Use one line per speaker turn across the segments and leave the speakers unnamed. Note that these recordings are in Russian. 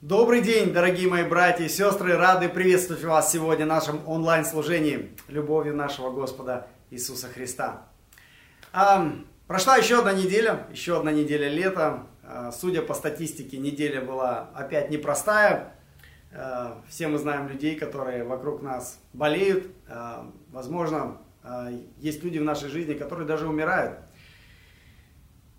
Добрый день, дорогие мои братья и сестры! Рады приветствовать вас сегодня в нашем онлайн-служении любовью нашего Господа Иисуса Христа. А, прошла еще одна неделя, еще одна неделя лета. А, судя по статистике, неделя была опять непростая. А, все мы знаем людей, которые вокруг нас болеют. А, возможно, а, есть люди в нашей жизни, которые даже умирают.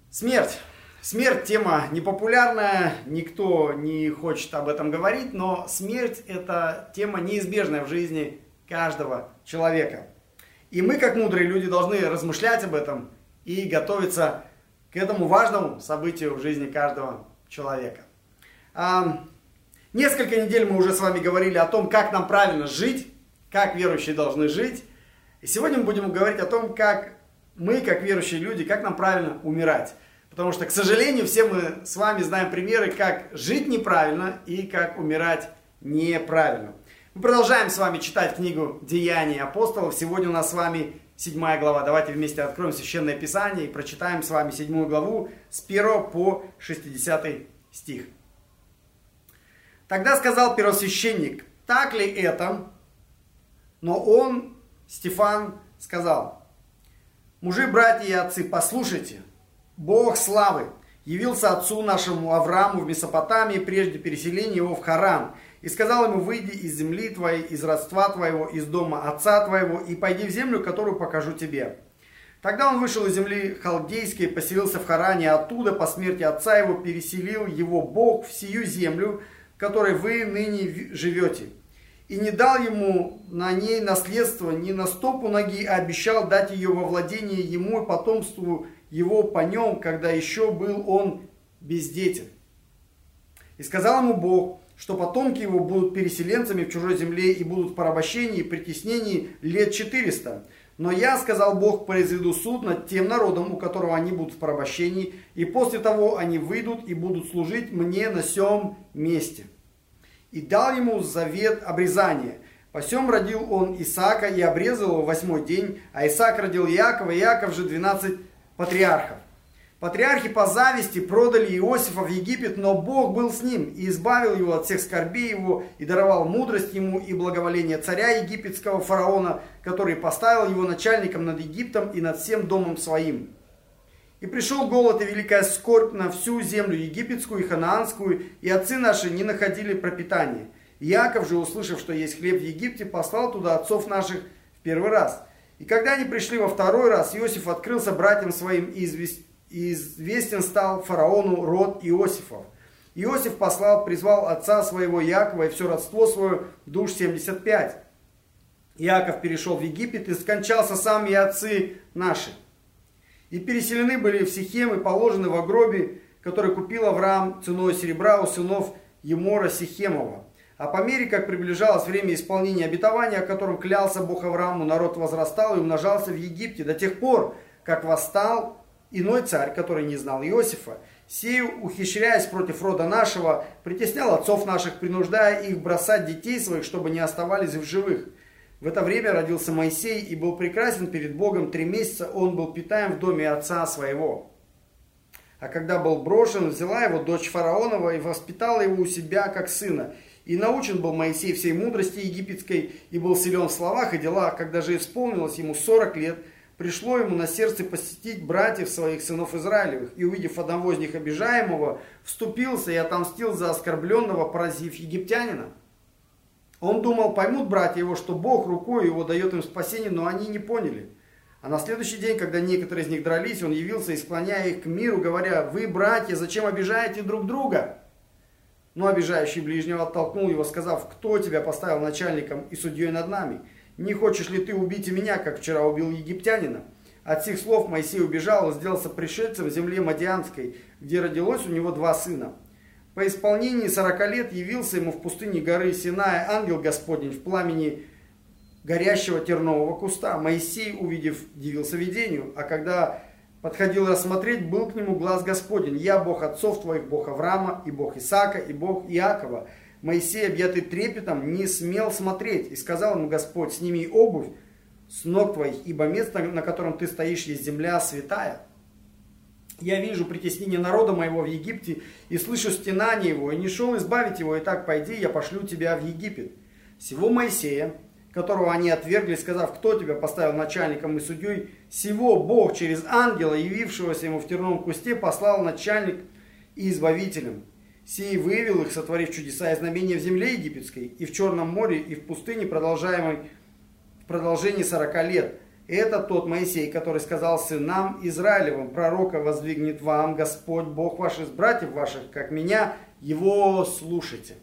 Смерть Смерть тема непопулярная, никто не хочет об этом говорить, но смерть это тема неизбежная в жизни каждого человека. И мы, как мудрые люди, должны размышлять об этом и готовиться к этому важному событию в жизни каждого человека. А, несколько недель мы уже с вами говорили о том, как нам правильно жить, как верующие должны жить. И сегодня мы будем говорить о том, как мы, как верующие люди, как нам правильно умирать. Потому что, к сожалению, все мы с вами знаем примеры, как жить неправильно и как умирать неправильно. Мы продолжаем с вами читать книгу «Деяния апостолов». Сегодня у нас с вами седьмая глава. Давайте вместе откроем Священное Писание и прочитаем с вами седьмую главу с 1 по 60 стих. Тогда сказал первосвященник, так ли это? Но он, Стефан, сказал, мужи, братья и отцы, послушайте, Бог славы явился отцу нашему Аврааму в Месопотамии прежде переселения его в Харан. И сказал ему, выйди из земли твоей, из родства твоего, из дома отца твоего, и пойди в землю, которую покажу тебе. Тогда он вышел из земли халдейской, поселился в Харане, оттуда по смерти отца его переселил его Бог в сию землю, в которой вы ныне живете. И не дал ему на ней наследство ни на стопу ноги, а обещал дать ее во владение ему и потомству его по нем, когда еще был он бездетен. И сказал ему Бог, что потомки его будут переселенцами в чужой земле и будут в порабощении и притеснении лет 400. Но я, сказал Бог, произведу суд над тем народом, у которого они будут в порабощении, и после того они выйдут и будут служить мне на сем месте. И дал ему завет обрезания. По сем родил он Исаака и обрезал его восьмой день, а Исаак родил Иакова, и Иаков же 12 патриархов. Патриархи по зависти продали Иосифа в Египет, но Бог был с ним и избавил его от всех скорбей его и даровал мудрость ему и благоволение царя египетского фараона, который поставил его начальником над Египтом и над всем домом своим. И пришел голод и великая скорбь на всю землю египетскую и ханаанскую, и отцы наши не находили пропитания. Яков же, услышав, что есть хлеб в Египте, послал туда отцов наших в первый раз – и когда они пришли во второй раз, Иосиф открылся братьям своим и известен стал фараону род Иосифов. Иосиф послал, призвал отца своего Якова и все родство свое, душ 75. Иаков перешел в Египет и скончался сам и отцы наши. И переселены были в Сихем и положены в гробе, который купил Авраам ценой серебра у сынов Емора Сихемова. А по мере, как приближалось время исполнения обетования, о котором клялся Бог Аврааму, народ возрастал и умножался в Египте до тех пор, как восстал иной царь, который не знал Иосифа. Сею, ухищряясь против рода нашего, притеснял отцов наших, принуждая их бросать детей своих, чтобы не оставались в живых. В это время родился Моисей и был прекрасен перед Богом. Три месяца он был питаем в доме отца своего. А когда был брошен, взяла его дочь фараонова и воспитала его у себя как сына. И научен был Моисей всей мудрости египетской, и был силен в словах и делах. Когда же исполнилось ему 40 лет, пришло ему на сердце посетить братьев своих сынов Израилевых. И увидев одного из них обижаемого, вступился и отомстил за оскорбленного, поразив египтянина. Он думал, поймут братья его, что Бог рукой его дает им спасение, но они не поняли. А на следующий день, когда некоторые из них дрались, он явился и склоняя их к миру, говоря, вы, братья, зачем обижаете друг друга? Но обижающий ближнего оттолкнул его, сказав, кто тебя поставил начальником и судьей над нами? Не хочешь ли ты убить и меня, как вчера убил египтянина? От сих слов Моисей убежал и сделался пришельцем в земле Мадианской, где родилось у него два сына. По исполнении сорока лет явился ему в пустыне горы Синая ангел Господень в пламени горящего тернового куста. Моисей, увидев, дивился видению, а когда подходил рассмотреть, был к нему глаз Господень. Я Бог отцов твоих, Бог Авраама, и Бог Исаака, и Бог Иакова. Моисей, объятый трепетом, не смел смотреть. И сказал ему Господь, сними обувь с ног твоих, ибо место, на котором ты стоишь, есть земля святая. Я вижу притеснение народа моего в Египте и слышу стенание его, и не шел избавить его, и так пойди, я пошлю тебя в Египет. Всего Моисея, которого они отвергли, сказав, кто тебя поставил начальником и судьей, всего Бог через ангела, явившегося ему в терновом кусте, послал начальник и избавителем. Сей вывел их, сотворив чудеса и знамения в земле египетской, и в Черном море, и в пустыне, продолжаемой в продолжении сорока лет – это тот Моисей, который сказал сынам Израилевым, пророка воздвигнет вам Господь, Бог ваш из братьев ваших, как меня, его слушайте.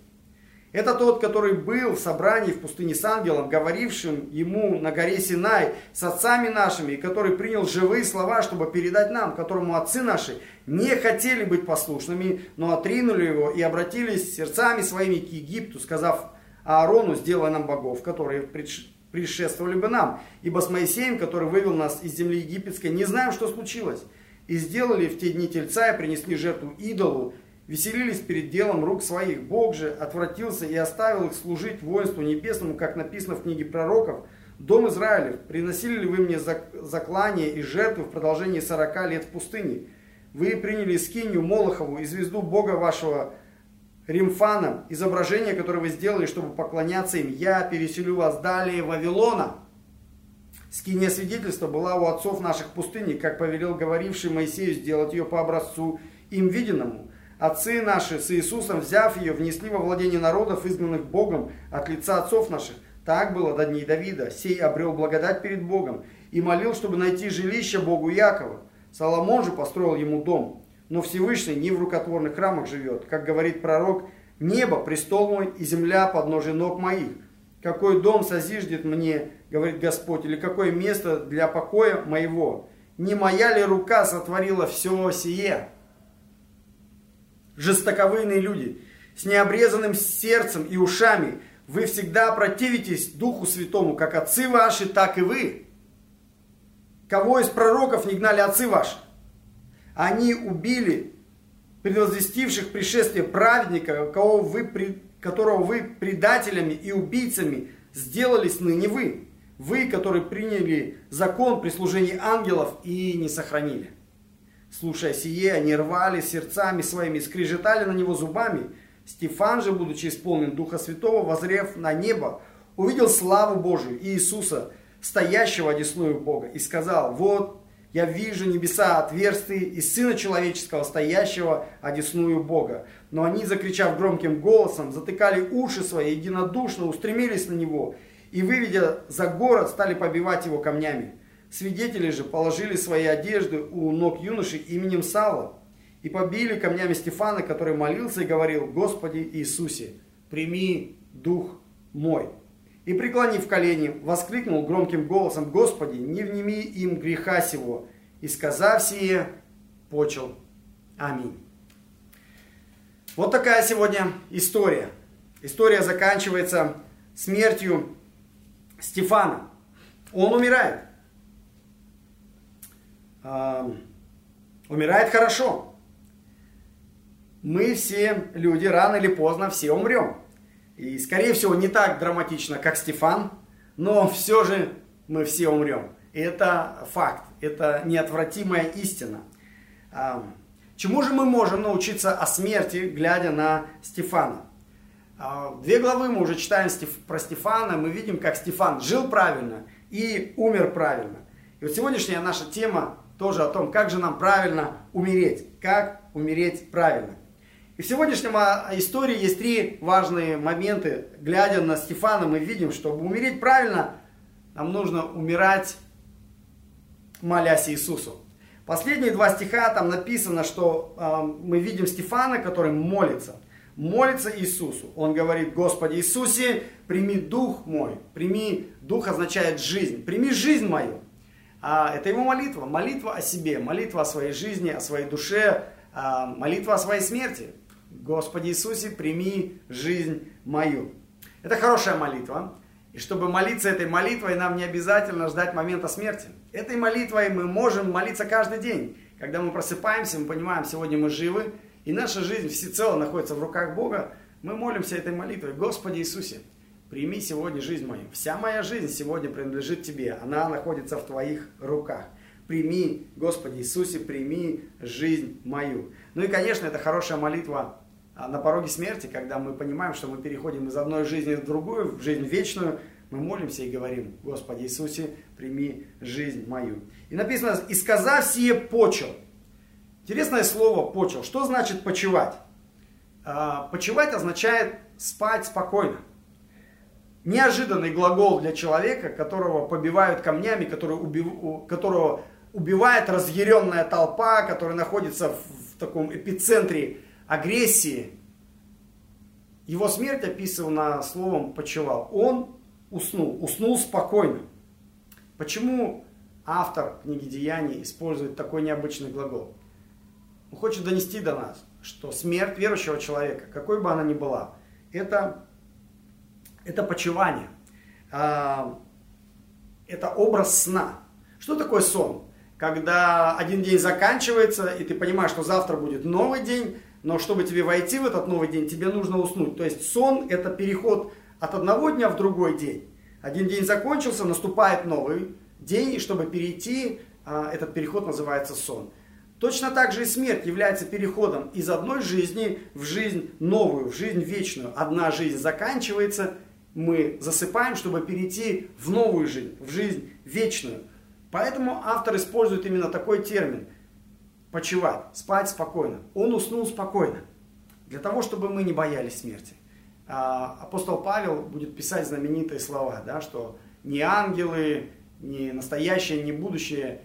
Это тот, который был в собрании в пустыне с ангелом, говорившим ему на горе Синай с отцами нашими, и который принял живые слова, чтобы передать нам, которому отцы наши не хотели быть послушными, но отринули его и обратились сердцами своими к Египту, сказав Аарону, сделай нам богов, которые предшествовали бы нам. Ибо с Моисеем, который вывел нас из земли египетской, не знаем, что случилось. И сделали в те дни тельца и принесли жертву идолу, веселились перед делом рук своих. Бог же отвратился и оставил их служить воинству небесному, как написано в книге пророков. Дом Израилев, приносили ли вы мне заклание и жертвы в продолжении сорока лет в пустыне? Вы приняли скинью Молохову и звезду Бога вашего Римфанам, изображение, которое вы сделали, чтобы поклоняться им, я переселю вас далее Вавилона. Скиния свидетельства была у отцов наших пустыни, как повелел говоривший Моисею сделать ее по образцу им виденному. Отцы наши с Иисусом, взяв ее, внесли во владение народов, изгнанных Богом от лица отцов наших. Так было до дней Давида. Сей обрел благодать перед Богом и молил, чтобы найти жилище Богу Якова. Соломон же построил ему дом но Всевышний не в рукотворных храмах живет. Как говорит пророк, небо престол мой и земля подножие ног моих. Какой дом созиждет мне, говорит Господь, или какое место для покоя моего? Не моя ли рука сотворила все сие? Жестоковыйные люди, с необрезанным сердцем и ушами, вы всегда противитесь Духу Святому, как отцы ваши, так и вы. Кого из пророков не гнали отцы ваши? Они убили предвозвестивших пришествие праведника, кого вы, которого вы предателями и убийцами сделались ныне вы. Вы, которые приняли закон при служении ангелов и не сохранили. Слушая сие, они рвали сердцами своими, скрежетали на него зубами. Стефан же, будучи исполнен Духа Святого, возрев на небо, увидел славу Божию и Иисуса, стоящего одесную Бога, и сказал, вот я вижу небеса отверстые и Сына Человеческого, стоящего одесную Бога. Но они, закричав громким голосом, затыкали уши свои, единодушно устремились на Него, и, выведя за город, стали побивать его камнями. Свидетели же положили свои одежды у ног юноши именем Савла, и побили камнями Стефана, который молился и говорил, «Господи Иисусе, прими дух мой». И, преклонив колени, воскликнул громким голосом, «Господи, не вними им греха сего!» И, сказав сие, почел. Аминь. Вот такая сегодня история. История заканчивается смертью Стефана. Он умирает. Умирает хорошо. Мы все люди рано или поздно все умрем. И, скорее всего, не так драматично, как Стефан, но все же мы все умрем. И это факт, это неотвратимая истина. Чему же мы можем научиться о смерти, глядя на Стефана? А, две главы мы уже читаем про Стефана, мы видим, как Стефан жил правильно и умер правильно. И вот сегодняшняя наша тема тоже о том, как же нам правильно умереть, как умереть правильно. И в сегодняшнем а, истории есть три важные моменты. Глядя на Стефана, мы видим, чтобы умереть правильно, нам нужно умирать, молясь Иисусу. Последние два стиха там написано, что э, мы видим Стефана, который молится. Молится Иисусу. Он говорит, Господи Иисусе, прими дух мой. Прими, дух означает жизнь. Прими жизнь мою. А, это его молитва. Молитва о себе, молитва о своей жизни, о своей душе, а, молитва о своей смерти. Господи Иисусе, прими жизнь мою. Это хорошая молитва. И чтобы молиться этой молитвой, нам не обязательно ждать момента смерти. Этой молитвой мы можем молиться каждый день. Когда мы просыпаемся, мы понимаем, сегодня мы живы, и наша жизнь всецело находится в руках Бога, мы молимся этой молитвой. Господи Иисусе, прими сегодня жизнь мою. Вся моя жизнь сегодня принадлежит Тебе. Она находится в Твоих руках. прими, Господи Иисусе, прими жизнь мою. Ну и, конечно, это хорошая молитва а, на пороге смерти, когда мы понимаем, что мы переходим из одной жизни в другую, в жизнь вечную, мы молимся и говорим, Господи Иисусе, прими жизнь мою. И написано, и сказав сие почел. Интересное слово почел. Что значит почевать? А, почевать означает спать спокойно. Неожиданный глагол для человека, которого побивают камнями, который убив... которого убивает разъяренная толпа, который находится в таком эпицентре агрессии. Его смерть описана словом «почевал». Он уснул, уснул спокойно. Почему автор книги Деяний использует такой необычный глагол? Он хочет донести до нас, что смерть верующего человека, какой бы она ни была, это, это почивание. А, это образ сна. Что такое сон? Когда один день заканчивается, и ты понимаешь, что завтра будет новый день, но чтобы тебе войти в этот новый день, тебе нужно уснуть. То есть сон – это переход от одного дня в другой день. Один день закончился, наступает новый день, и чтобы перейти, а, этот переход называется сон. Точно так же и смерть является переходом из одной жизни в жизнь новую, в жизнь вечную. Одна жизнь заканчивается, мы засыпаем, чтобы перейти в новую жизнь, в жизнь вечную. Поэтому автор использует именно такой термин – почевать, спать спокойно. Он уснул спокойно, для того, чтобы мы не боялись смерти. А, апостол Павел будет писать знаменитые слова, да, что ни ангелы, ни настоящее, ни будущее,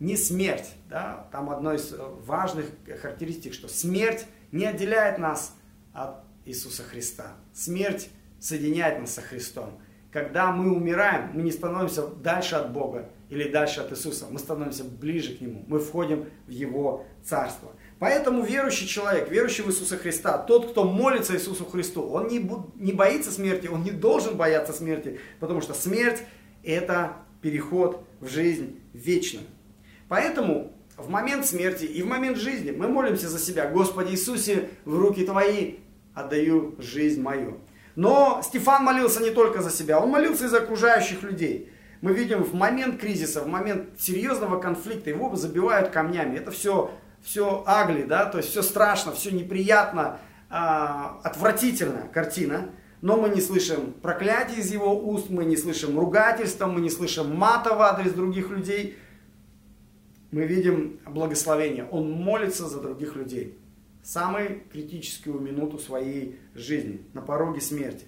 ни смерть. Да, там одно из важных характеристик, что смерть не отделяет нас от Иисуса Христа. Смерть соединяет нас со Христом. Когда мы умираем, мы не становимся дальше от Бога или дальше от Иисуса. Мы становимся ближе к Нему. Мы входим в Его Царство. Поэтому верующий человек, верующий в Иисуса Христа, тот, кто молится Иисусу Христу, он не, не боится смерти, он не должен бояться смерти, потому что смерть – это переход в жизнь вечную. Поэтому в момент смерти и в момент жизни мы молимся за себя. Господи Иисусе, в руки Твои отдаю жизнь мою. Но Стефан молился не только за себя, он молился и за окружающих людей. Мы видим в момент кризиса, в момент серьезного конфликта, его забивают камнями. Это все все агли, да, то есть все страшно, все неприятно, а, отвратительно картина, но мы не слышим проклятий из его уст, мы не слышим ругательства, мы не слышим мата в адрес других людей. Мы видим благословение. Он молится за других людей. Самую критическую минуту своей жизни, на пороге смерти.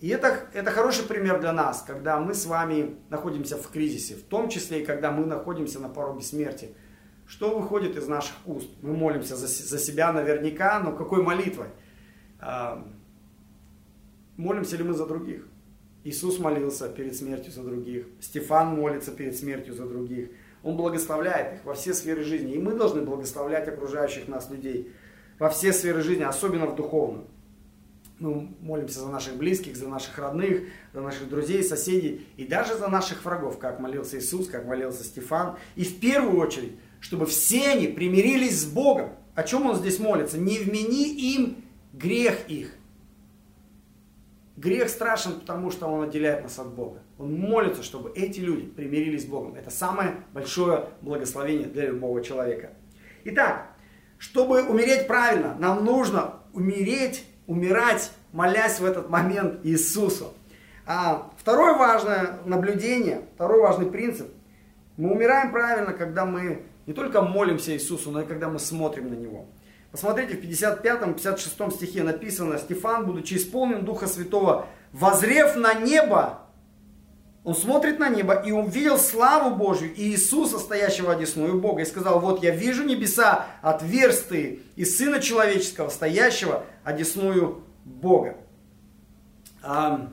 И это, это хороший пример для нас, когда мы с вами находимся в кризисе, в том числе и когда мы находимся на пороге смерти – что выходит из наших уст? Мы молимся за, за себя наверняка, но какой молитвой? А, молимся ли мы за других? Иисус молился перед смертью за других. Стефан молится перед смертью за других. Он благословляет их во все сферы жизни. И мы должны благословлять окружающих нас людей во все сферы жизни, особенно в духовном. Мы молимся за наших близких, за наших родных, за наших друзей, соседей и даже за наших врагов, как молился Иисус, как молился Стефан. И в первую очередь чтобы все они примирились с Богом. О чем он здесь молится? Не вмени им грех их. Грех страшен, потому что он отделяет нас от Бога. Он молится, чтобы эти люди примирились с Богом. Это самое большое благословение для любого человека. Итак, чтобы умереть правильно, нам нужно умереть, умирать, молясь в этот момент Иисусу. А второе важное наблюдение, второй важный принцип. Мы умираем правильно, когда мы не только молимся Иисусу, но и когда мы смотрим на Него. Посмотрите, в 55-56 стихе написано, Стефан, будучи исполнен Духа Святого, возрев на небо, он смотрит на небо и увидел славу Божью и Иисуса, стоящего одесную Бога, и сказал, вот я вижу небеса отверстые и Сына Человеческого, стоящего одесную Бога. А,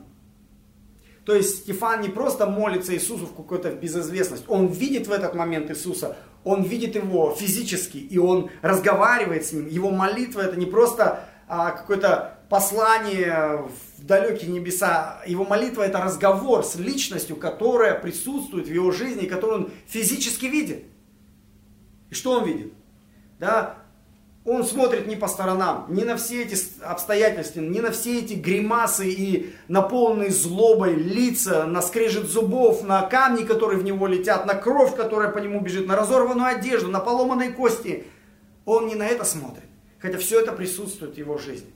то есть Стефан не просто молится Иисусу в какой-то безызвестность, он видит в этот момент Иисуса, он видит его физически, и он разговаривает с ним. Его молитва это не просто а, какое-то послание в далекие небеса. Его молитва это разговор с личностью, которая присутствует в его жизни, которую он физически видит. И что он видит? Да? Он смотрит не по сторонам, не на все эти обстоятельства, не на все эти гримасы и наполненные злобой лица, на скрежет зубов, на камни, которые в него летят, на кровь, которая по нему бежит, на разорванную одежду, на поломанные кости. Он не на это смотрит, хотя все это присутствует в его жизни.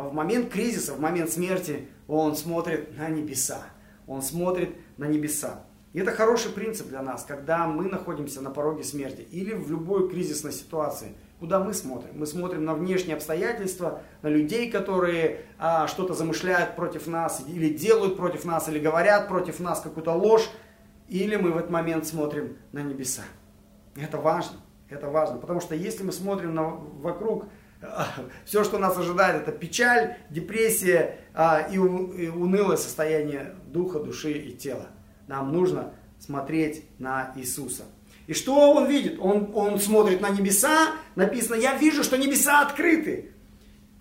А в момент кризиса, в момент смерти он смотрит на небеса. Он смотрит на небеса. И это хороший принцип для нас, когда мы находимся на пороге смерти или в любой кризисной ситуации. Куда мы смотрим? Мы смотрим на внешние обстоятельства, на людей, которые а, что-то замышляют против нас, или делают против нас, или говорят против нас какую-то ложь, или мы в этот момент смотрим на небеса. Это важно, это важно, потому что если мы смотрим на, вокруг, все, что нас ожидает, это печаль, депрессия а, и, унылое состояние духа, души и тела нам нужно смотреть на Иисуса. И что он видит? Он, он смотрит на небеса, написано, я вижу, что небеса открыты.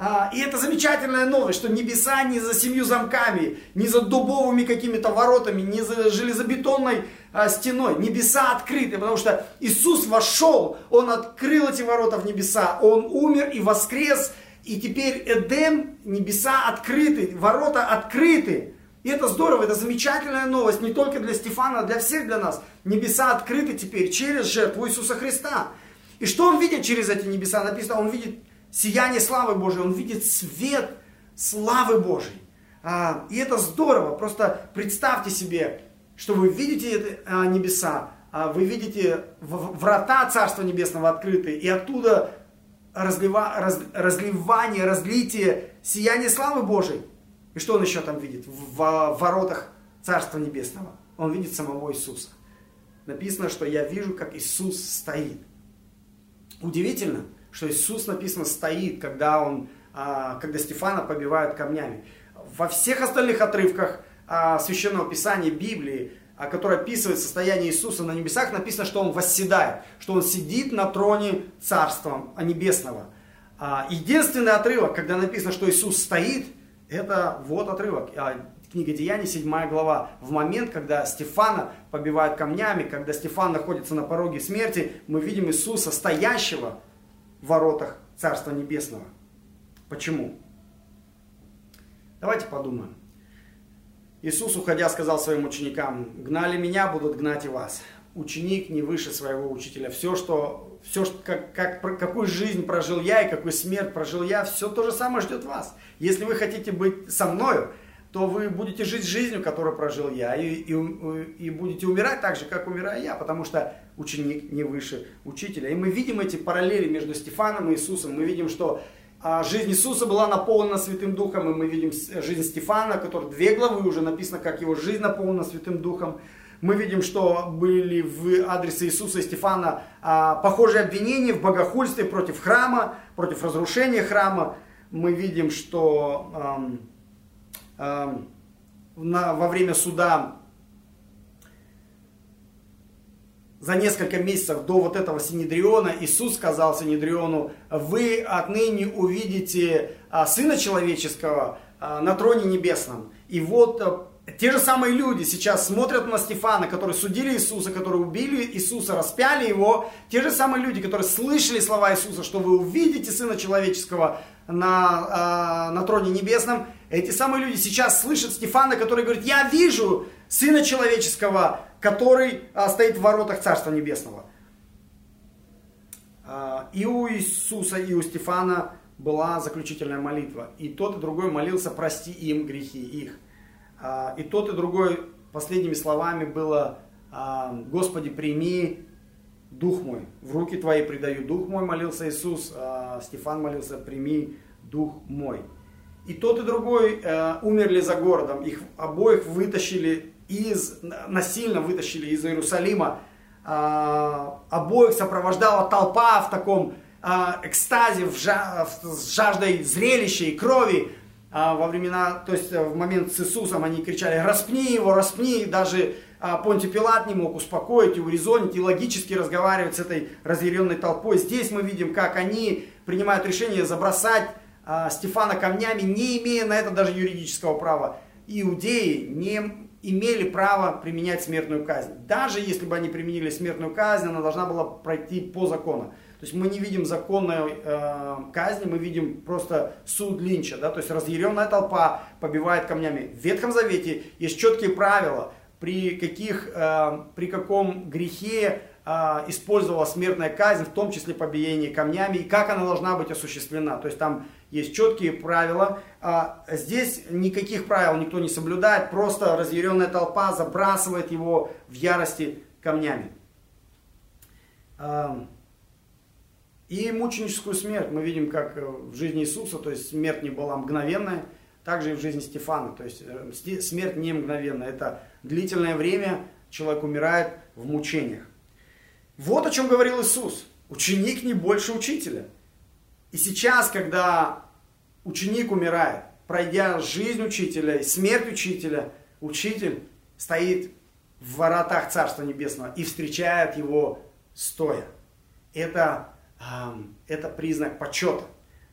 А, и это замечательная новость, что небеса не за семью замками, не за дубовыми какими-то воротами, не за железобетонной а, стеной. Небеса открыты, потому что Иисус вошел, Он открыл эти ворота в небеса, Он умер и воскрес, и теперь Эдем, небеса открыты, ворота открыты. И это здорово, это замечательная новость не только для Стефана, а для всех для нас. Небеса открыты теперь через жертву Иисуса Христа. И что он видит через эти небеса? Написано, он видит сияние славы Божией, он видит свет славы Божией. А, и это здорово. Просто представьте себе, что вы видите а, небеса, а, вы видите врата Царства Небесного открыты, и оттуда разлива, раз, разливание, разлитие сияния славы Божией. И что он еще там видит в воротах Царства Небесного? Он видит самого Иисуса. Написано, что я вижу, как Иисус стоит. Удивительно, что Иисус, написано, стоит, когда, он, а, когда Стефана побивают камнями. Во всех остальных отрывках а, Священного Писания, Библии, а, которое описывает состояние Иисуса на небесах, написано, что Он восседает, что Он сидит на троне Царства Небесного. Единственный отрывок, когда написано, что Иисус стоит – это вот отрывок. Книга Деяний, 7 глава. В момент, когда Стефана побивают камнями, когда Стефан находится на пороге смерти, мы видим Иисуса, стоящего воротах Царства Небесного. Почему? Давайте подумаем. Иисус, уходя, сказал своим ученикам, гнали меня, будут гнать и вас. Ученик не выше своего учителя. Все, что, все как, как, какую жизнь прожил я и какую смерть прожил я, все то же самое ждет вас. Если вы хотите быть со мною, то вы будете жить жизнью, которую прожил я, и, и, и будете умирать так же, как умираю я, потому что ученик не выше учителя. И мы видим эти параллели между Стефаном и Иисусом. Мы видим, что а, жизнь Иисуса была наполнена Святым Духом, и мы видим жизнь Стефана, который две главы уже написано, как его жизнь наполнена Святым Духом. Мы видим, что были в адресе Иисуса и Стефана а, похожие обвинения в богохульстве против храма, против разрушения храма мы видим, что на, во время суда за несколько месяцев до вот этого Синедриона Иисус сказал Синедриону, вы отныне увидите а, Сына Человеческого а, на троне небесном. И вот а, те же самые люди сейчас смотрят на Стефана, которые судили Иисуса, которые убили Иисуса, распяли его. Те же самые люди, которые слышали слова Иисуса, что вы увидите Сына Человеческого на, на троне небесном. Эти самые люди сейчас слышат Стефана, который говорит, я вижу Сына Человеческого, который э, стоит в воротах Царства Небесного. Э, и у Иисуса, и у Стефана была заключительная молитва. И тот, и другой молился, прости им грехи их. Э, и тот, и другой последними словами было, э, Господи, прими Дух мой, в руки твои предаю Дух мой, молился Иисус, а Стефан молился, прими Дух мой. И тот и другой э, умерли за городом, их обоих вытащили из, насильно вытащили из Иерусалима, э, обоих сопровождала толпа в таком э, экстазе, в, жа, в, с жаждой зрелища и крови, а во времена, то есть в момент с Иисусом они кричали, распни его, распни, даже а, Понтий Пилат не мог успокоить и урезонить, и логически разговаривать с этой разъяренной толпой. Здесь мы видим, как они принимают решение забросать а, Стефана камнями, не имея на это даже юридического права. Иудеи не имели право применять смертную казнь. Даже если бы они применили смертную казнь, она должна была пройти по закону. То есть мы не видим законной э, казни, мы видим просто суд Линча. Да? То есть разъяренная толпа побивает камнями. В Ветхом Завете есть четкие правила, при, каких, э, при каком грехе использовала смертная казнь, в том числе побиение камнями, и как она должна быть осуществлена. То есть там есть четкие правила. А здесь никаких правил никто не соблюдает, просто разъяренная толпа забрасывает его в ярости камнями. И мученическую смерть мы видим, как в жизни Иисуса, то есть смерть не была мгновенная, также и в жизни Стефана. То есть э, смерть не мгновенная, это длительное время человек умирает в мучениях. Вот о чем говорил Иисус. Ученик не больше учителя. И сейчас, когда ученик умирает, пройдя жизнь учителя и смерть учителя, учитель стоит в воротах Царства Небесного и встречает его стоя. Это, это признак почета.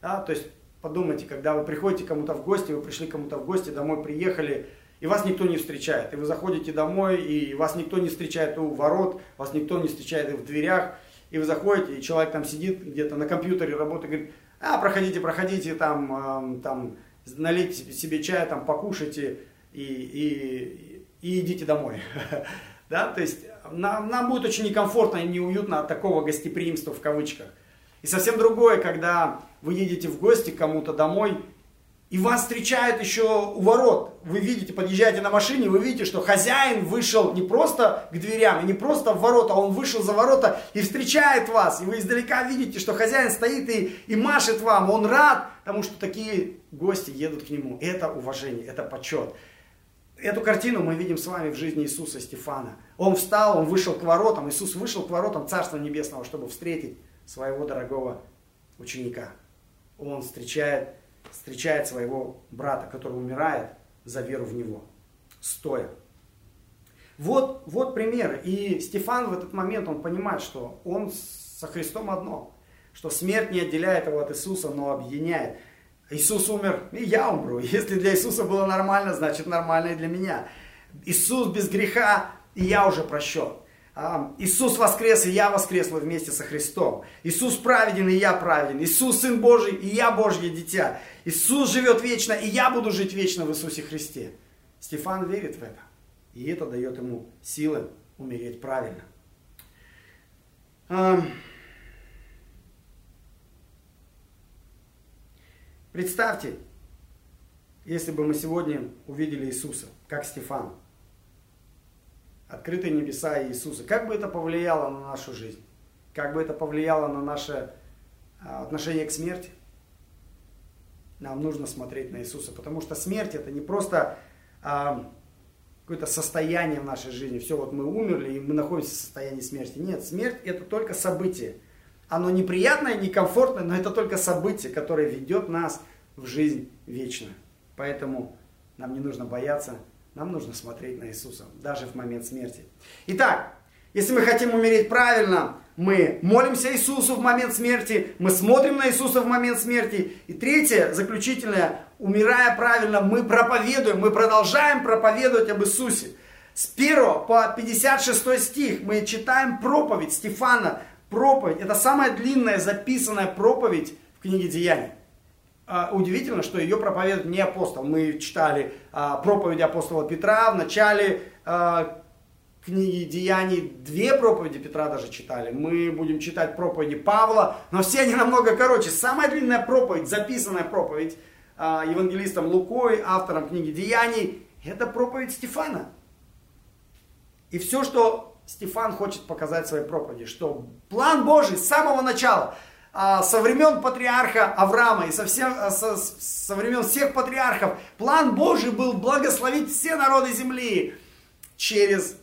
Да? То есть подумайте, когда вы приходите кому-то в гости, вы пришли кому-то в гости, домой приехали, и вас никто не встречает. И вы заходите домой, и вас никто не встречает у ворот, вас никто не встречает в дверях, и вы заходите, и человек там сидит где-то на компьютере, работает, говорит, а, проходите, проходите, там, там, налейте себе чая, там, покушайте и, и, и идите домой. Да, то есть нам, нам будет очень некомфортно и неуютно от такого гостеприимства в кавычках. И совсем другое, когда вы едете в гости кому-то домой, и вас встречают еще у ворот. Вы видите, подъезжаете на машине, вы видите, что хозяин вышел не просто к дверям, не просто в ворота, а он вышел за ворота и встречает вас. И вы издалека видите, что хозяин стоит и, и машет вам. Он рад, потому что такие гости едут к нему. Это уважение, это почет. Эту картину мы видим с вами в жизни Иисуса Стефана. Он встал, он вышел к воротам, Иисус вышел к воротам Царства Небесного, чтобы встретить своего дорогого ученика. Он встречает встречает своего брата, который умирает за веру в него, стоя. Вот, вот пример. И Стефан в этот момент, он понимает, что он со Христом одно. Что смерть не отделяет его от Иисуса, но объединяет. Иисус умер, и я умру. Если для Иисуса было нормально, значит нормально и для меня. Иисус без греха, и я уже прощен. Иисус воскрес, и я воскресла вместе со Христом. Иисус праведен, и я праведен. Иисус Сын Божий, и я Божье дитя. Иисус живет вечно, и я буду жить вечно в Иисусе Христе. Стефан верит в это. И это дает ему силы умереть правильно. Представьте, если бы мы сегодня увидели Иисуса, как Стефан – открытые небеса Иисуса. Как бы это повлияло на нашу жизнь? Как бы это повлияло на наше а, отношение к смерти? Нам нужно смотреть на Иисуса, потому что смерть это не просто а, какое-то состояние в нашей жизни. Все, вот мы умерли, и мы находимся в состоянии смерти. Нет, смерть это только событие. Оно неприятное, некомфортное, но это только событие, которое ведет нас в жизнь вечную. Поэтому нам не нужно бояться нам нужно смотреть на Иисуса, даже в момент смерти. Итак, если мы хотим умереть правильно, мы молимся Иисусу в момент смерти, мы смотрим на Иисуса в момент смерти. И третье, заключительное, умирая правильно, мы проповедуем, мы продолжаем проповедовать об Иисусе. С 1 по 56 стих мы читаем проповедь Стефана. Проповедь, это самая длинная записанная проповедь в книге Деяний. А, удивительно, что ее проповедует не апостол. Мы читали а, проповеди апостола Петра в начале а, книги Деяний. Две проповеди Петра даже читали. Мы будем читать проповеди Павла, но все они намного короче. Самая длинная проповедь, записанная проповедь евангелистом Лукой, автором книги Деяний, это проповедь Стефана. И все, что Стефан хочет показать в своей проповеди, что план Божий с самого начала – а, со времен патриарха Авраама и со, всем, а, со, со времен всех патриархов план Божий был благословить все народы земли через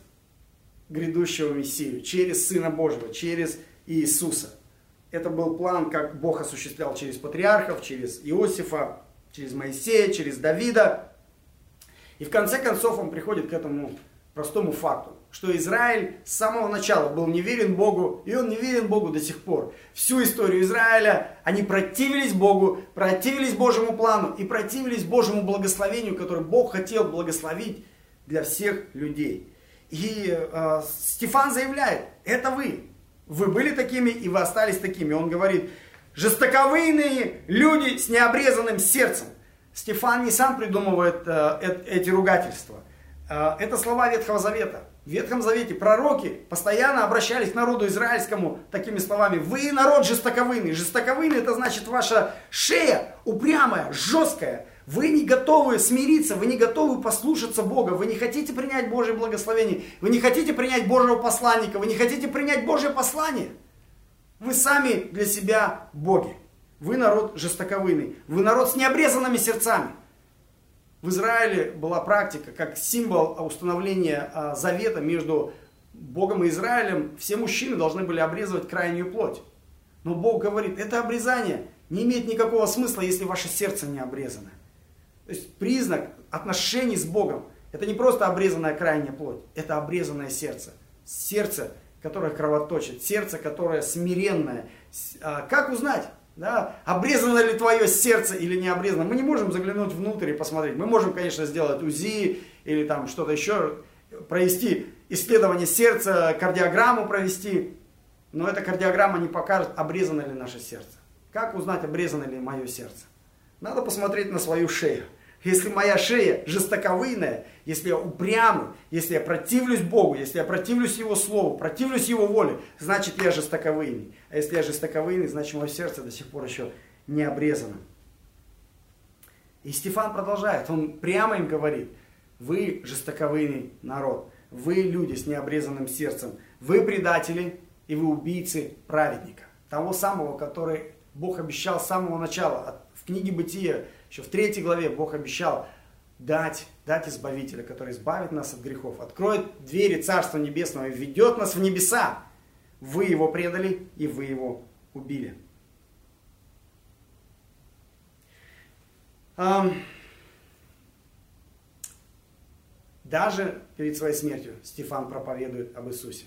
грядущего Мессию, через Сына Божьего, через Иисуса. Это был план, как Бог осуществлял через патриархов, через Иосифа, через Моисея, через Давида. И в конце концов он приходит к этому простому факту что Израиль с самого начала был неверен Богу, и он неверен Богу до сих пор. Всю историю Израиля они противились Богу, противились Божьему плану и противились Божьему благословению, которое Бог хотел благословить для всех людей. И э, Стефан заявляет, это вы, Вы были такими, и вы остались такими. Он говорит, жестоковыйные люди с необрезанным сердцем. Стефан не сам придумывает э, эти ругательства. Э, это слова Ветхого Завета. В Ветхом Завете пророки постоянно обращались к народу израильскому такими словами. Вы народ жестоковыйный. Жестоковыйный это значит ваша шея упрямая, жесткая. Вы не готовы смириться, вы не готовы послушаться Бога, вы не хотите принять Божье благословение, вы не хотите принять Божьего посланника, вы не хотите принять Божье послание. Вы сами для себя боги. Вы народ жестоковыйный, вы народ с необрезанными сердцами. В Израиле была практика, как символ установления а, завета между Богом и Израилем, все мужчины должны были обрезывать крайнюю плоть. Но Бог говорит, это обрезание не имеет никакого смысла, если ваше сердце не обрезано. То есть признак отношений с Богом, это не просто обрезанная крайняя плоть, это обрезанное сердце. Сердце, которое кровоточит, сердце, которое смиренное. А, как узнать? Да, обрезано ли твое сердце или не обрезано. Мы не можем заглянуть внутрь и посмотреть. Мы можем, конечно, сделать УЗИ или там что-то еще, провести исследование сердца, кардиограмму провести. Но эта кардиограмма не покажет, обрезано ли наше сердце. Как узнать, обрезано ли мое сердце? Надо посмотреть на свою шею. Если моя шея жестоковыйная, если я упрямый, если я противлюсь Богу, если я противлюсь Его Слову, противлюсь Его воле, значит я жестоковыйный. А если я жестоковыйный, значит мое сердце до сих пор еще не обрезано. И Стефан продолжает, он прямо им говорит, вы жестоковыйный народ, вы люди с необрезанным сердцем, вы предатели и вы убийцы праведника, того самого, который Бог обещал с самого начала, в книге Бытия, еще в третьей главе Бог обещал дать, дать Избавителя, который избавит нас от грехов, откроет двери Царства Небесного и введет нас в небеса. Вы его предали, и вы его убили. Даже перед своей смертью Стефан проповедует об Иисусе.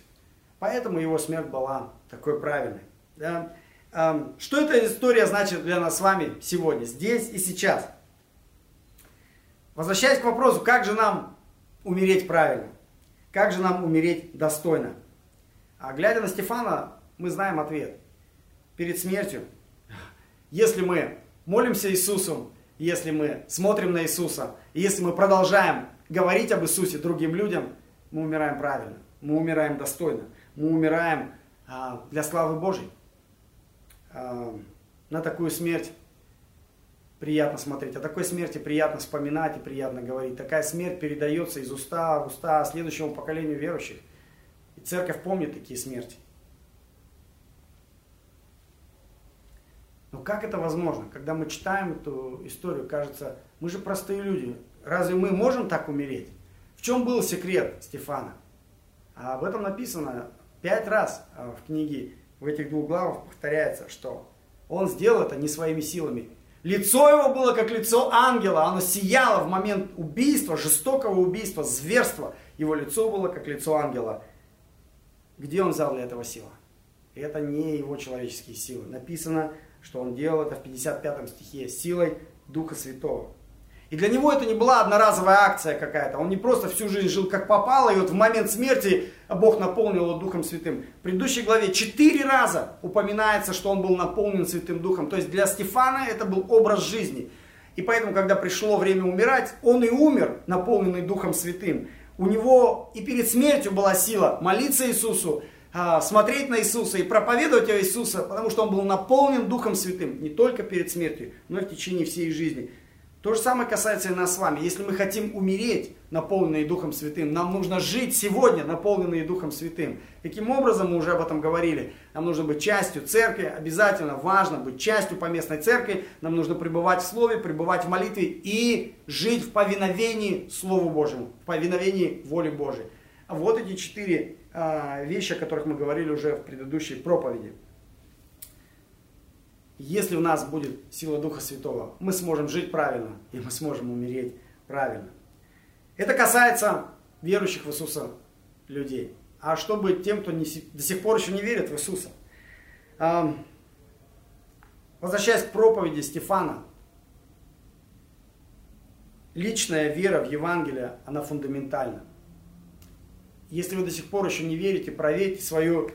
Поэтому его смерть была такой правильной. Что эта история значит для нас с вами сегодня, здесь и сейчас? Возвращаясь к вопросу, как же нам умереть правильно? Как же нам умереть достойно? А глядя на Стефана, мы знаем ответ. Перед смертью, если мы молимся Иисусу, если мы смотрим на Иисуса, если мы продолжаем говорить об Иисусе другим людям, мы умираем правильно, мы умираем достойно, мы умираем а, для славы Божьей на такую смерть приятно смотреть, о такой смерти приятно вспоминать и приятно говорить. Такая смерть передается из уста в уста следующему поколению верующих. И церковь помнит такие смерти. Но как это возможно? Когда мы читаем эту историю, кажется, мы же простые люди. Разве мы можем так умереть? В чем был секрет Стефана? А об этом написано пять раз а, в книге в этих двух главах повторяется, что он сделал это не своими силами. Лицо его было как лицо ангела, оно сияло в момент убийства, жестокого убийства, зверства. Его лицо было как лицо ангела. Где он взял для этого силы? Это не его человеческие силы. Написано, что он делал это в 55 стихе силой Духа Святого. И для него это не была одноразовая акция какая-то. Он не просто всю жизнь жил как попало, и вот в момент смерти Бог наполнил его Духом Святым. В предыдущей главе четыре раза упоминается, что он был наполнен Святым Духом. То есть для Стефана это был образ жизни. И поэтому, когда пришло время умирать, он и умер, наполненный Духом Святым. У него и перед смертью была сила молиться Иисусу, а, смотреть на Иисуса и проповедовать о Иисусе, потому что он был наполнен Духом Святым не только перед смертью, но и в течение всей жизни. То же самое касается и нас с вами. Если мы хотим умереть, наполненные Духом Святым, нам нужно жить сегодня, наполненные Духом Святым. Каким образом, мы уже об этом говорили, нам нужно быть частью церкви, обязательно важно быть частью поместной церкви, нам нужно пребывать в Слове, пребывать в молитве и жить в повиновении Слову Божьему, в повиновении воле Божьей. Вот эти четыре а, вещи, о которых мы говорили уже в предыдущей проповеди. Если у нас будет сила Духа Святого, мы сможем жить правильно, и мы сможем умереть правильно. Это касается верующих в Иисуса людей. А что быть тем, кто не, до сих пор еще не верит в Иисуса? Возвращаясь к проповеди Стефана, личная вера в Евангелие, она фундаментальна. Если вы до сих пор еще не верите, проверьте свою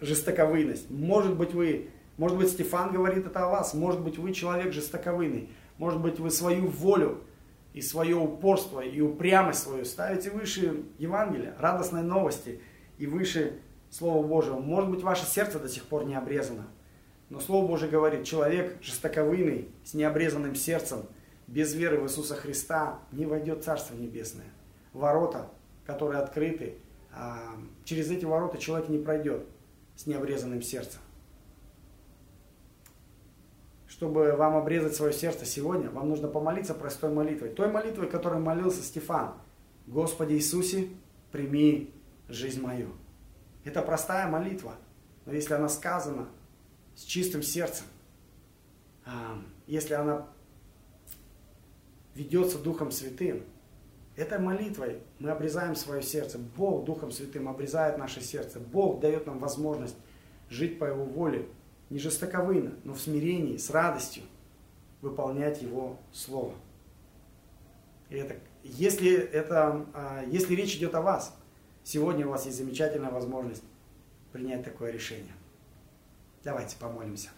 жестоковыйность. Может быть, вы, может быть, Стефан говорит это о вас, может быть, вы человек жестоковыйный, может быть, вы свою волю и свое упорство и упрямость свою ставите выше Евангелия, радостной новости и выше Слова Божьего. Может быть, ваше сердце до сих пор не обрезано. Но Слово Божье говорит, человек жестоковыйный, с необрезанным сердцем, без веры в Иисуса Христа, не войдет Царство Небесное. Ворота, которые открыты, а, через эти ворота человек не пройдет с необрезанным сердцем. Чтобы вам обрезать свое сердце сегодня, вам нужно помолиться простой молитвой. Той молитвой, которой молился Стефан. Господи Иисусе, прими жизнь мою. Это простая молитва, но если она сказана с чистым сердцем, а, если она ведется Духом Святым, этой молитвой мы обрезаем свое сердце. Бог Духом Святым обрезает наше сердце. Бог дает нам возможность жить по Его воле, не жестоковыно, но в смирении, с радостью выполнять Его Слово. И это, если, это, а, если речь идет о вас, сегодня у вас есть замечательная возможность принять такое решение. Давайте помолимся.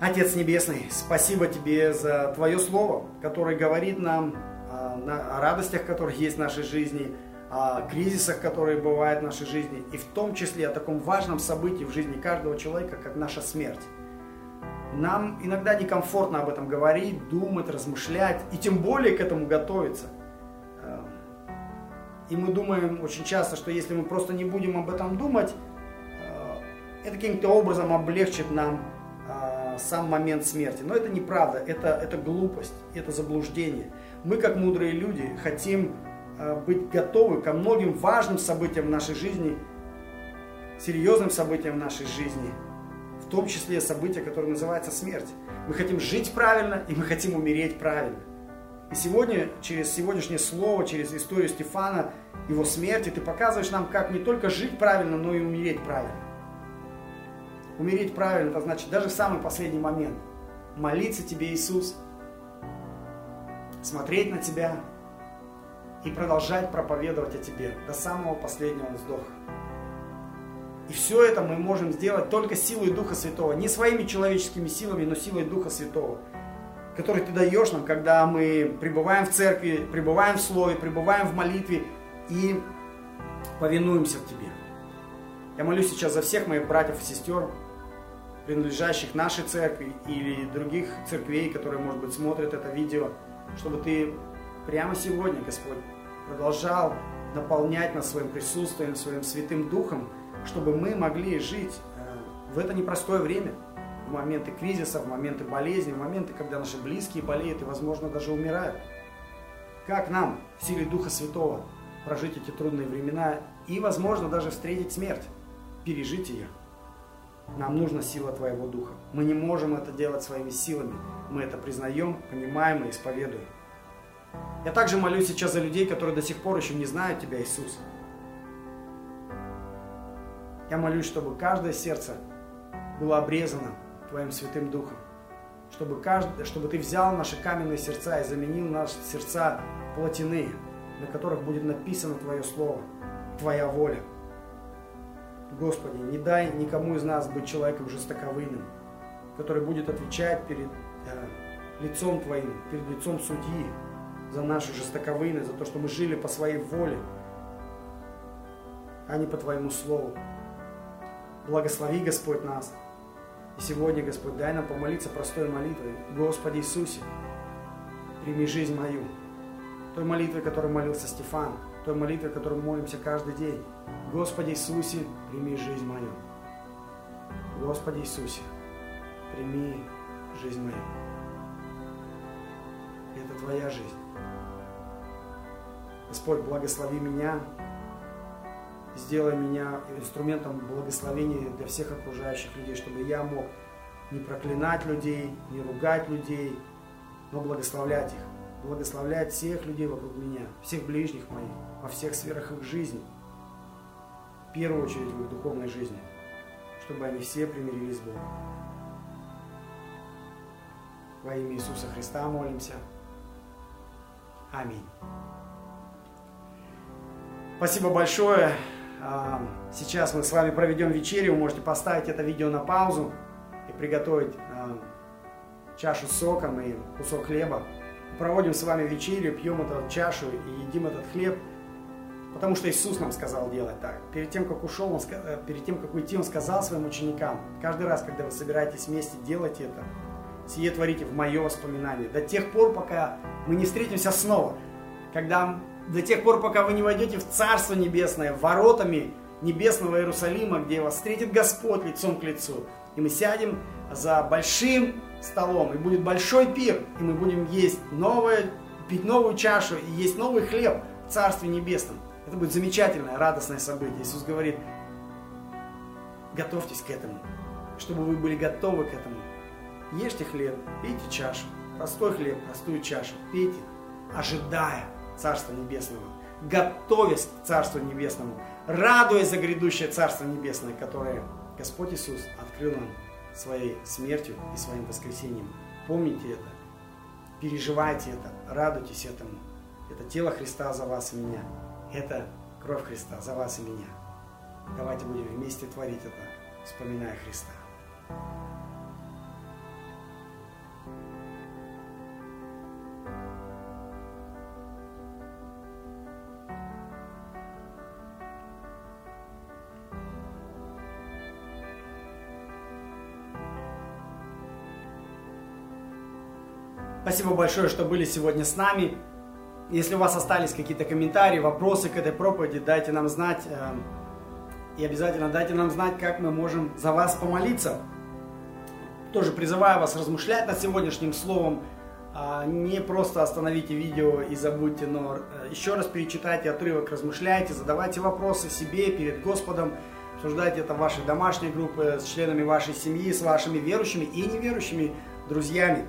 Отец Небесный, спасибо Тебе за Твое Слово, которое говорит нам о радостях, которые есть в нашей жизни, кризисах, которые бывают в нашей жизни, и в том числе о таком важном событии в жизни каждого человека, как наша смерть. Нам иногда некомфортно об этом говорить, думать, размышлять, и тем более к этому готовиться. И мы думаем очень часто, что если мы просто не будем об этом думать, это каким-то образом облегчит нам сам момент смерти. Но это неправда, это, это глупость, это заблуждение. Мы, как мудрые люди, хотим э, быть готовы ко многим важным событиям в нашей жизни, серьезным событиям в нашей жизни, в том числе события, которые называются смерть. Мы хотим жить правильно, и мы хотим умереть правильно. И сегодня, через сегодняшнее слово, через историю Стефана, его смерти, ты показываешь нам, как не только жить правильно, но и умереть правильно. Умереть правильно, это значит даже в самый последний момент. Молиться тебе, Иисус, смотреть на тебя и продолжать проповедовать о тебе до самого последнего вздоха. И все это мы можем сделать только силой Духа Святого. Не своими человеческими силами, но силой Духа Святого, который ты даешь нам, когда мы пребываем в церкви, пребываем в Слове, пребываем в молитве и повинуемся Тебе. Я молюсь сейчас за всех моих братьев и сестер, принадлежащих нашей церкви или других церквей, которые, может быть, смотрят это видео, чтобы Ты прямо сегодня, Господь, продолжал наполнять нас своим присутствием, своим святым духом, чтобы мы могли жить э, в это непростое время, в моменты кризиса, в моменты болезни, в моменты, когда наши близкие болеют и, возможно, даже умирают. Как нам в силе Духа Святого прожить эти трудные времена и, возможно, даже встретить смерть, пережить ее – нам нужна сила Твоего Духа. Мы не можем это делать своими силами. Мы это признаем, понимаем и исповедуем. Я также молюсь сейчас за людей, которые до сих пор еще не знают Тебя, Иисус. Я молюсь, чтобы каждое сердце было обрезано Твоим Святым Духом. Чтобы, каждый, чтобы Ты взял наши каменные сердца и заменил наши сердца плотяные, на которых будет написано Твое Слово, Твоя воля. Господи, не дай никому из нас быть человеком жестоковыйным, который будет отвечать перед э, лицом Твоим, перед лицом судьи за нашу жестоковыйность, за то, что мы жили по своей воле, а не по Твоему Слову. Благослови, Господь, нас. И сегодня, Господь, дай нам помолиться простой молитвой. Господи Иисусе, прими жизнь мою. Той молитвой, которой молился Стефан, той молитвой, которой молимся каждый день. Господи Иисусе, прими жизнь мою. Господи Иисусе, прими жизнь мою. Это Твоя жизнь. Господь, благослови меня, сделай меня инструментом благословения для всех окружающих людей, чтобы я мог не проклинать людей, не ругать людей, но благословлять их, благословлять всех людей вокруг меня, всех ближних моих, во всех сферах их жизни – в первую очередь в их духовной жизни, чтобы они все примирились с Богом. Во имя Иисуса Христа молимся. Аминь. Спасибо большое. а, сейчас мы с вами проведем вечерю. Вы можете поставить это видео на паузу и приготовить а, чашу с соком и кусок хлеба. Проводим с вами вечерю, пьем эту чашу и едим этот хлеб. Потому что Иисус нам сказал делать так. Перед тем, как ушел, он, э, перед тем, как уйти, Он сказал своим ученикам, каждый раз, когда вы собираетесь вместе, делайте это. Сие творите в мое воспоминание. До тех пор, пока мы не встретимся снова. Когда, до тех пор, пока вы не войдете в Царство Небесное, воротами Небесного Иерусалима, где вас встретит Господь лицом к лицу. И мы сядем за большим столом, и будет большой пир, и мы будем есть новое, пить новую чашу и есть новый хлеб в Царстве Небесном. Это будет замечательное, радостное событие. Иисус говорит, готовьтесь к этому, чтобы вы были готовы к этому. Ешьте хлеб, пейте чашу, простой хлеб, простую чашу, пейте, ожидая Царства Небесного, готовясь к Царству Небесному, радуясь за грядущее Царство Небесное, которое Господь Иисус открыл нам своей смертью и своим воскресением. Помните это, переживайте это, радуйтесь этому. Это тело Христа за вас и меня. Это кровь Христа за вас и меня. Давайте будем вместе творить это, вспоминая Христа. Спасибо большое, что были сегодня с нами. Если у вас остались какие-то комментарии, вопросы к этой проповеди, дайте нам знать. Э, и обязательно дайте нам знать, как мы можем за вас помолиться. Тоже призываю вас размышлять над сегодняшним словом. А, не просто остановите видео и забудьте, но э, еще раз перечитайте отрывок, размышляйте, задавайте вопросы себе перед Господом. Обсуждайте это в вашей домашней группе, с членами вашей семьи, с вашими верующими и неверующими друзьями.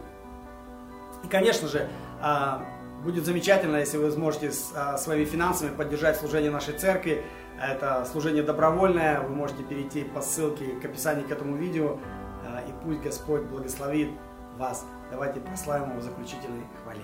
И, конечно же, а, Будет замечательно, если вы сможете а, своими финансами поддержать служение нашей церкви. Это служение добровольное, вы можете перейти по ссылке к описанию к этому видео. А, и пусть Господь благословит вас. Давайте прославим Его в заключительной хвале.